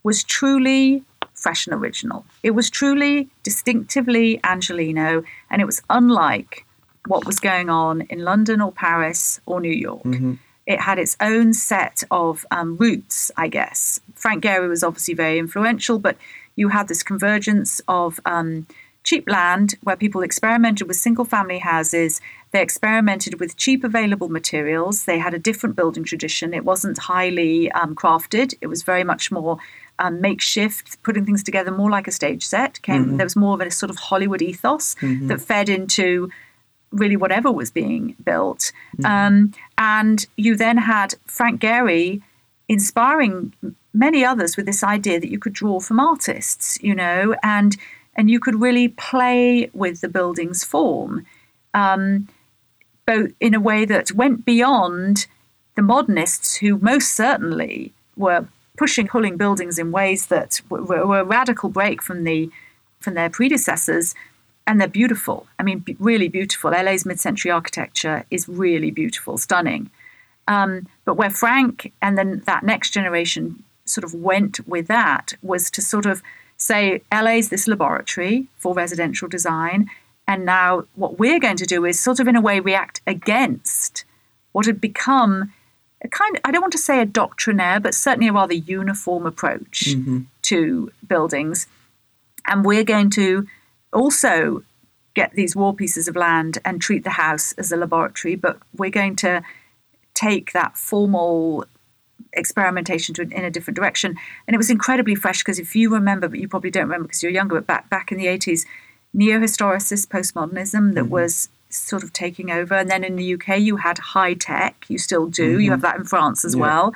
was truly fresh and original. It was truly distinctively Angelino, and it was unlike what was going on in London or Paris or New York. Mhm. It had its own set of um, roots, I guess. Frank Gehry was obviously very influential, but you had this convergence of um, cheap land where people experimented with single family houses. They experimented with cheap available materials. They had a different building tradition. It wasn't highly um, crafted, it was very much more um, makeshift, putting things together more like a stage set. Came, There was more of a sort of Hollywood ethos that fed into really whatever was being built. Um, and you then had Frank Gehry inspiring many others with this idea that you could draw from artists, you know, and and you could really play with the building's form, um, both in a way that went beyond the modernists, who most certainly were pushing, pulling buildings in ways that were, were a radical break from the from their predecessors, and they're beautiful. I mean, b- really beautiful. LA's mid-century architecture is really beautiful, stunning. Um, but where Frank and then that next generation sort of went with that was to sort of say LA's this laboratory for residential design, and now what we're going to do is sort of in a way react against what had become a kind of, I don't want to say a doctrinaire, but certainly a rather uniform approach to buildings. And we're going to also get these raw pieces of land and treat the house as a laboratory, but we're going to take that formal experimentation to, in a different direction. And it was incredibly fresh because if you remember, but you probably don't remember because you're younger, but back back in the 80s, neo-historicist postmodernism that was sort of taking over. And then in the UK, you had high tech. You still do. You have that in France as Yeah. well.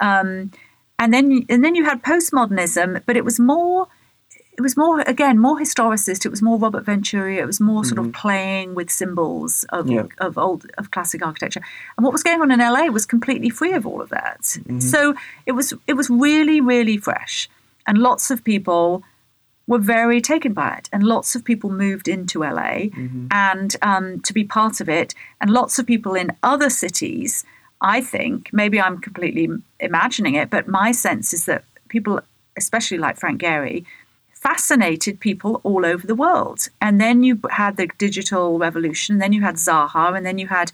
Um, and then and then you had postmodernism, but it was more it was more again more historicist. It was more Robert Venturi. It was more sort of mm-hmm. playing with symbols of Yeah. of old of classic architecture. And what was going on in LA was completely free of all of that. Mm-hmm. So it was it was really really fresh, and lots of people were very taken by it, and lots of people moved into LA mm-hmm. and um, to be part of it, and lots of people in other cities. I think maybe I'm completely imagining it, but my sense is that people, especially like Frank Gehry, fascinated people all over the world. And then you had the digital revolution, then you had Zaha, and then you had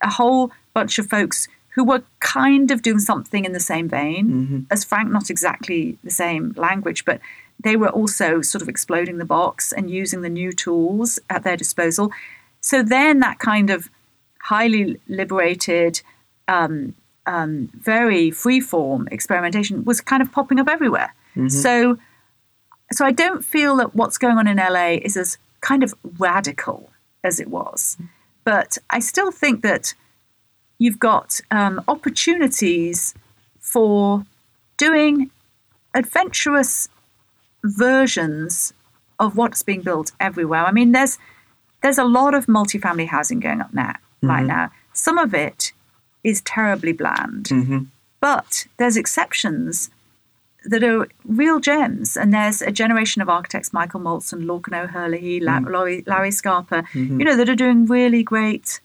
a whole bunch of folks who were kind of doing something in the same vein as Frank, not exactly the same language, but they were also sort of exploding the box and using the new tools at their disposal. So then that kind of highly liberated, um, um, very free-form experimentation was kind of popping up everywhere. So, so I don't feel that what's going on in LA is as kind of radical as it was, but I still think that you've got um, opportunities for doing adventurous versions of what's being built everywhere. I mean, there's there's a lot of multifamily housing going up now, right now. Some of it is terribly bland, Mhm. but there's exceptions that are real gems. And there's a generation of architects, Michael Maltzan, Lorcan O'Herlihy, La- Larry, Larry Scarpa, you know, that are doing really great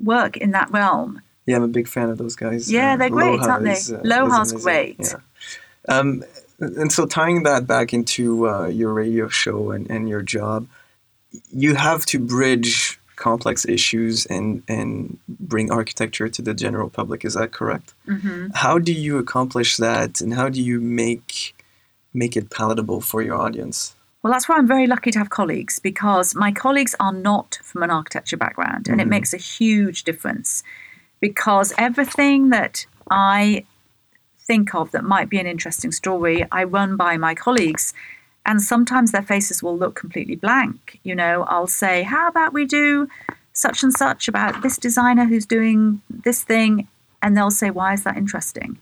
work in that realm. Yeah, I'm a big fan of those guys. Yeah, they're great, Loha aren't they? is, uh, Loha's is great. Yeah. Um, and so tying that back into uh, your radio show and, and your job, you have to bridge complex issues and, and bring architecture to the general public. Is that correct? hmm How do you accomplish that, and how do you make make it palatable for your audience? Well, that's why I'm very lucky to have colleagues because my colleagues are not from an architecture background, and it Mhm. makes a huge difference because everything that I think of that might be an interesting story, I run by my colleagues. And sometimes their faces will look completely blank. You know, I'll say, How about we do such and such about this designer who's doing this thing? And they'll say, Why is that interesting?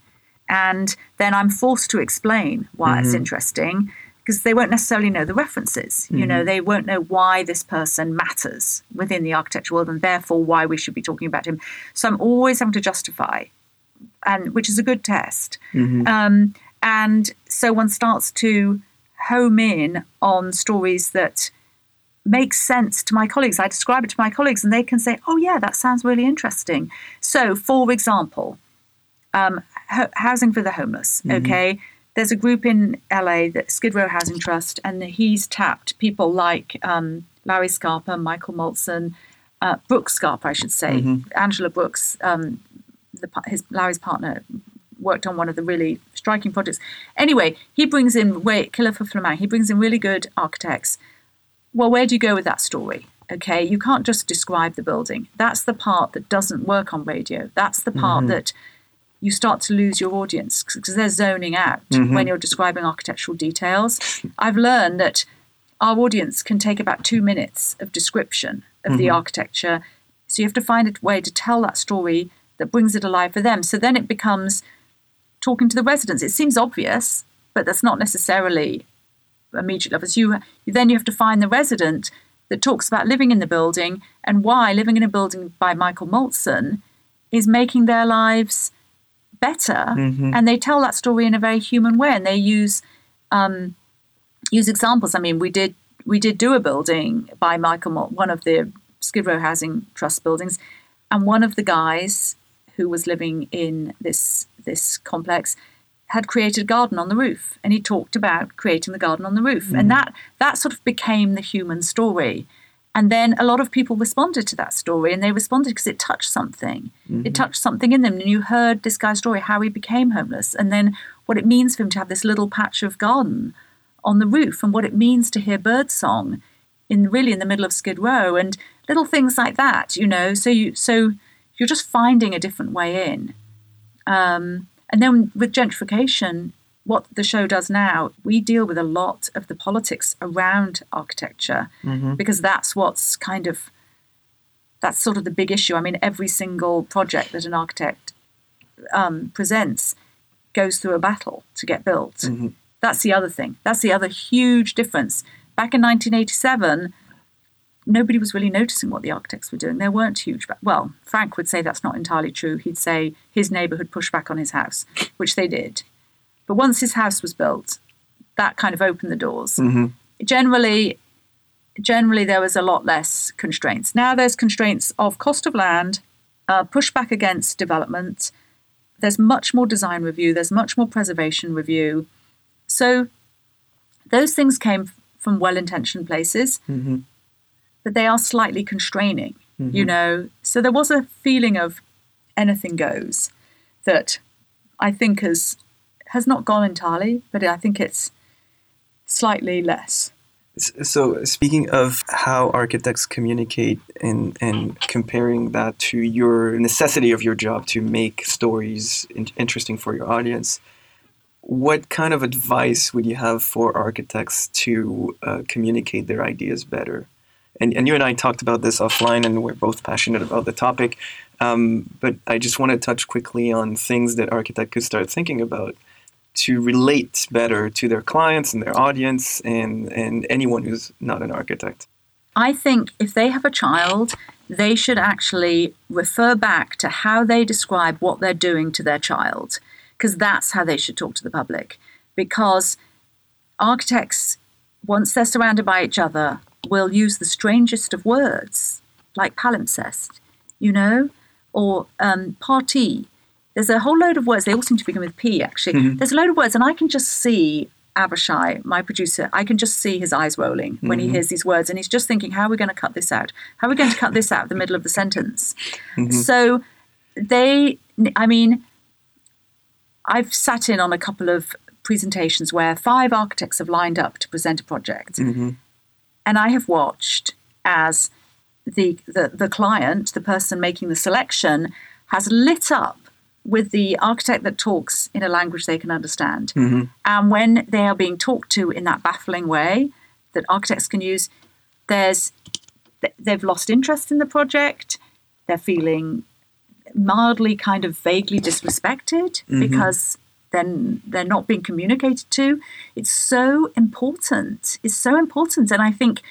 And then I'm forced to explain why mm-hmm. it's interesting because they won't necessarily know the references. Mm-hmm. You know, mm-hmm. they won't know why this person matters within the architecture world and therefore why we should be talking about him. So I'm always having to justify, and which is a good test. Mm-hmm. Um, and so one starts to home in on stories that make sense to my colleagues. I describe it to my colleagues and they can say, oh, yeah, that sounds really interesting. So, for example, um, housing for the homeless, mm-hmm. okay? there's a group in LA, the Skid Row Housing Trust, and he's tapped people like um, Larry Scarpa, Michael Maltzan, uh, Brooks Scarpa, I should say, mm-hmm. Angela Brooks, um, the, his Larry's partner, worked on one of the really striking projects. Anyway, he brings in wait, Killefer Flammang. He brings in really good architects. Well, where do you go with that story? Okay, you can't just describe the building. That's the part that doesn't work on radio. That's the part mm-hmm. that you start to lose your audience because they're zoning out mm-hmm. when you're describing architectural details. I've learned that our audience can take about two minutes of description of mm-hmm. the architecture. So you have to find a way to tell that story that brings it alive for them. So then it becomes talking to the residents. It seems obvious, but that's not necessarily immediate levels. You, then you have to find the resident that talks about living in the building and why living in a building by Michael Maltzan is making their lives better, mm-hmm. and they tell that story in a very human way, and they use um, use examples. I mean, we did we did do a building by Michael, Malt, one of the Skid Row Housing Trust buildings, and one of the guys who was living in this this complex had created a garden on the roof, and he talked about creating the garden on the roof, mm-hmm. and that that sort of became the human story. And then a lot of people responded to that story, and they responded because it touched something. Mm-hmm. It touched something in them. And you heard this guy's story, how he became homeless, and then what it means for him to have this little patch of garden on the roof, and what it means to hear birdsong in really in the middle of Skid Row, and little things like that. You know, so you so you're just finding a different way in. Um, and then with gentrification, what the show does now, we deal with a lot of the politics around architecture mm-hmm. because that's what's kind of that's sort of the big issue. I mean, every single project that an architect um, presents goes through a battle to get built. Mm-hmm. That's the other thing. That's the other huge difference. Back in 1987, nobody was really noticing what the architects were doing. There weren't huge. Well, Frank would say that's not entirely true. He'd say his neighbourhood pushed back on his house, which they did. But once his house was built, that kind of opened the doors. Mm-hmm. Generally, generally there was a lot less constraints. Now there's constraints of cost of land, uh, pushback against development. There's much more design review. There's much more preservation review. So those things came from well-intentioned places, mm-hmm. But they are slightly constraining. Mm-hmm. You know, so there was a feeling of anything goes that I think has has not gone entirely, but I think it's slightly less. So, speaking of how architects communicate and, and comparing that to your necessity of your job to make stories in- interesting for your audience, what kind of advice would you have for architects to uh, communicate their ideas better? And, and you and I talked about this offline, and we're both passionate about the topic. Um, but I just want to touch quickly on things that architects could start thinking about to relate better to their clients and their audience and, and anyone who's not an architect? I think if they have a child, they should actually refer back to how they describe what they're doing to their child, because that's how they should talk to the public. Because architects, once they're surrounded by each other, will use the strangest of words, like palimpsest, you know, or um, parti, there's a whole load of words. They all seem to begin with P, actually. Mm-hmm. There's a load of words, and I can just see Avishai, my producer, I can just see his eyes rolling when mm-hmm. he hears these words, and he's just thinking, "How are we going to cut this out? How are we going to cut this out of the middle of the sentence?" Mm-hmm. So they, I mean, I've sat in on a couple of presentations where five architects have lined up to present a project, mm-hmm. And I have watched as the, the the client, the person making the selection, has lit up with the architect that talks in a language they can understand. Mm-hmm. And when they are being talked to in that baffling way that architects can use, there's they've lost interest in the project. They're feeling mildly kind of vaguely disrespected Mm-hmm. because then they're not being communicated to. It's so important. It's so important. And I think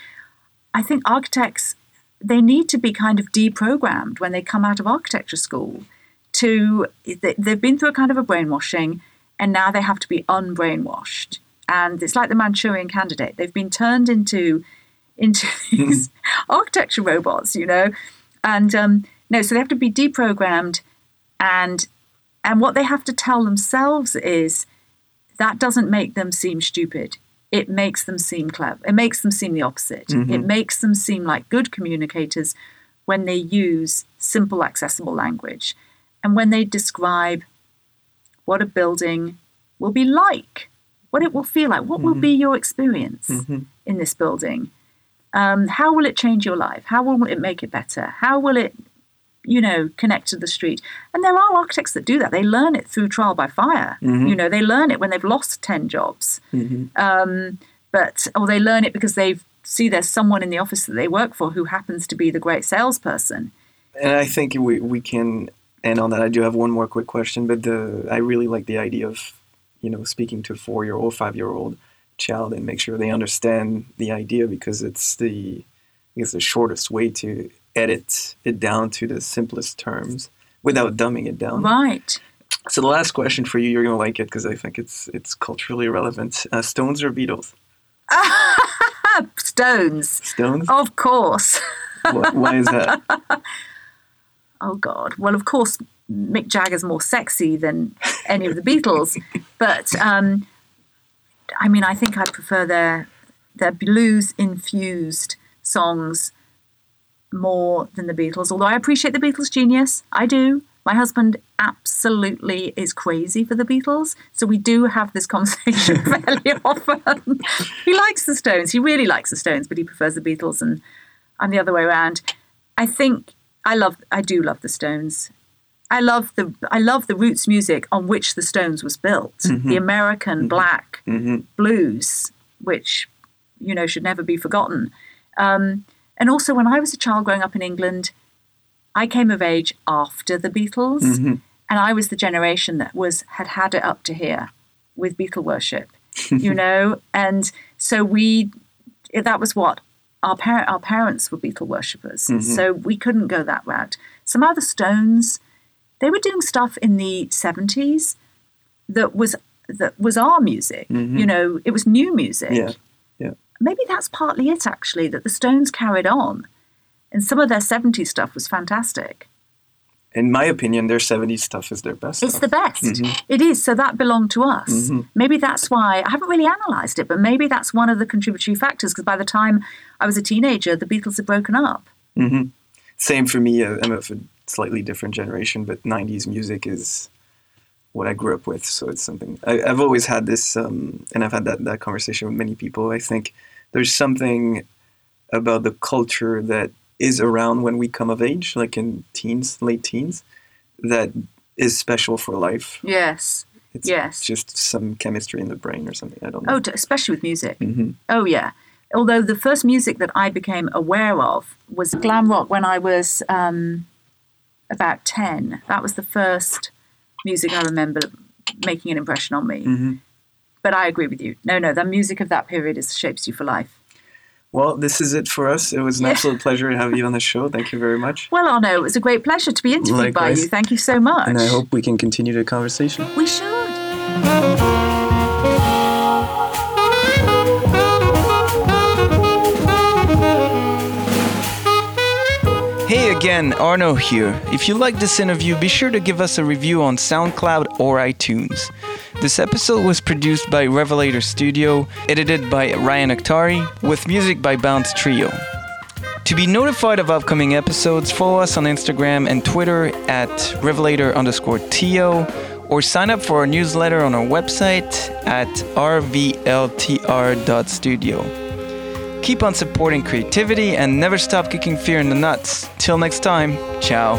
I think architects they need to be kind of deprogrammed when they come out of architecture school to they- they've been through a kind of a brainwashing and now they have to be unbrainwashed and it's like the manchurian candidate they've been turned into into these architecture robots you know and um, no so they have to be deprogrammed and and what they have to tell themselves is that doesn't make them seem stupid. It makes them seem clever. It makes them seem the opposite. Mm-hmm. It makes them seem like good communicators when they use simple, accessible language and when they describe what a building will be like, what it will feel like, what will mm-hmm. be your experience mm-hmm. in this building. Um, how will it change your life? How will it make it better? How will it you know, connect to the street. And there are architects that do that. They learn it through trial by fire. You know, they learn it when they've lost 10 jobs. Um, but, or they learn it because they see there's someone in the office that they work for who happens to be the great salesperson. And I think we, we can end on that. I do have one more quick question, but the I really like the idea of, you know, speaking to a four year old, five year old child and make sure they understand the idea because it's the I guess the shortest way to edit it down to the simplest terms without dumbing it down. Right. So the last question for you, you're gonna like it because I think it's it's culturally relevant. Uh, Stones or Beatles? Stones. Stones. Of course. Why, why is that? Oh God. Well, of course, Mick Jagger's more sexy than any of the Beatles, but um, I mean, I think I prefer their their blues infused songs more than the Beatles. Although I appreciate the Beatles' genius, I do. My husband absolutely is crazy for the Beatles, so we do have this conversation fairly often. he likes the Stones. He really likes the Stones, but he prefers the Beatles, and I'm the other way around. I think I love. I do love the Stones. I love the I love the roots music on which the Stones was built. Mm-hmm. The American mm-hmm. black mm-hmm. blues, which you know should never be forgotten. Um, and also, when I was a child growing up in England, I came of age after the Beatles, mm-hmm. and I was the generation that was had had it up to here with Beatle worship, you know. And so we, that was what our parent our parents were Beatle worshippers, mm-hmm. so we couldn't go that route. Some other Stones, they were doing stuff in the seventies that was that was our music. Mm-hmm. You know, it was new music Yeah. Maybe that's partly it actually that the Stones carried on, and some of their '70s stuff was fantastic. In my opinion, their 70s stuff is their best. It's stuff. the best. Mm-hmm. It is. So that belonged to us. Mm-hmm. Maybe that's why I haven't really analysed it, but maybe that's one of the contributory factors. Because by the time I was a teenager, the Beatles had broken up. Mm-hmm. Same for me. uh, I'm of a slightly different generation, but 90s music is what I grew up with. So it's something I, I've always had this, um, and I've had that, that conversation with many people. I think there's something about the culture that is around when we come of age, like in teens, late teens, that is special for life. Yes. It's Yes. just some chemistry in the brain or something. I don't know. Oh, especially with music. Mm-hmm. Oh, yeah. Although the first music that I became aware of was glam rock when I was um, about 10. That was the first music I remember making an impression on me. Mhm. But I agree with you. No, no, the music of that period is shapes you for life. Well, this is it for us. It was an Yeah. absolute pleasure to have you on the show. Thank you very much. Well, Arno, it was a great pleasure to be interviewed by you. Thank you so much. And I hope we can continue the conversation. we should. Again, Arno here. If you like this interview, be sure to give us a review on SoundCloud or iTunes. This episode was produced by Revelator Studio, edited by Ryan Akhtari, with music by Bounce Trio. To be notified of upcoming episodes, follow us on Instagram and Twitter at Revelator underscore TO, or sign up for our newsletter on our website at rvltr.studio. Keep on supporting creativity and never stop kicking fear in the nuts. Till next time, ciao.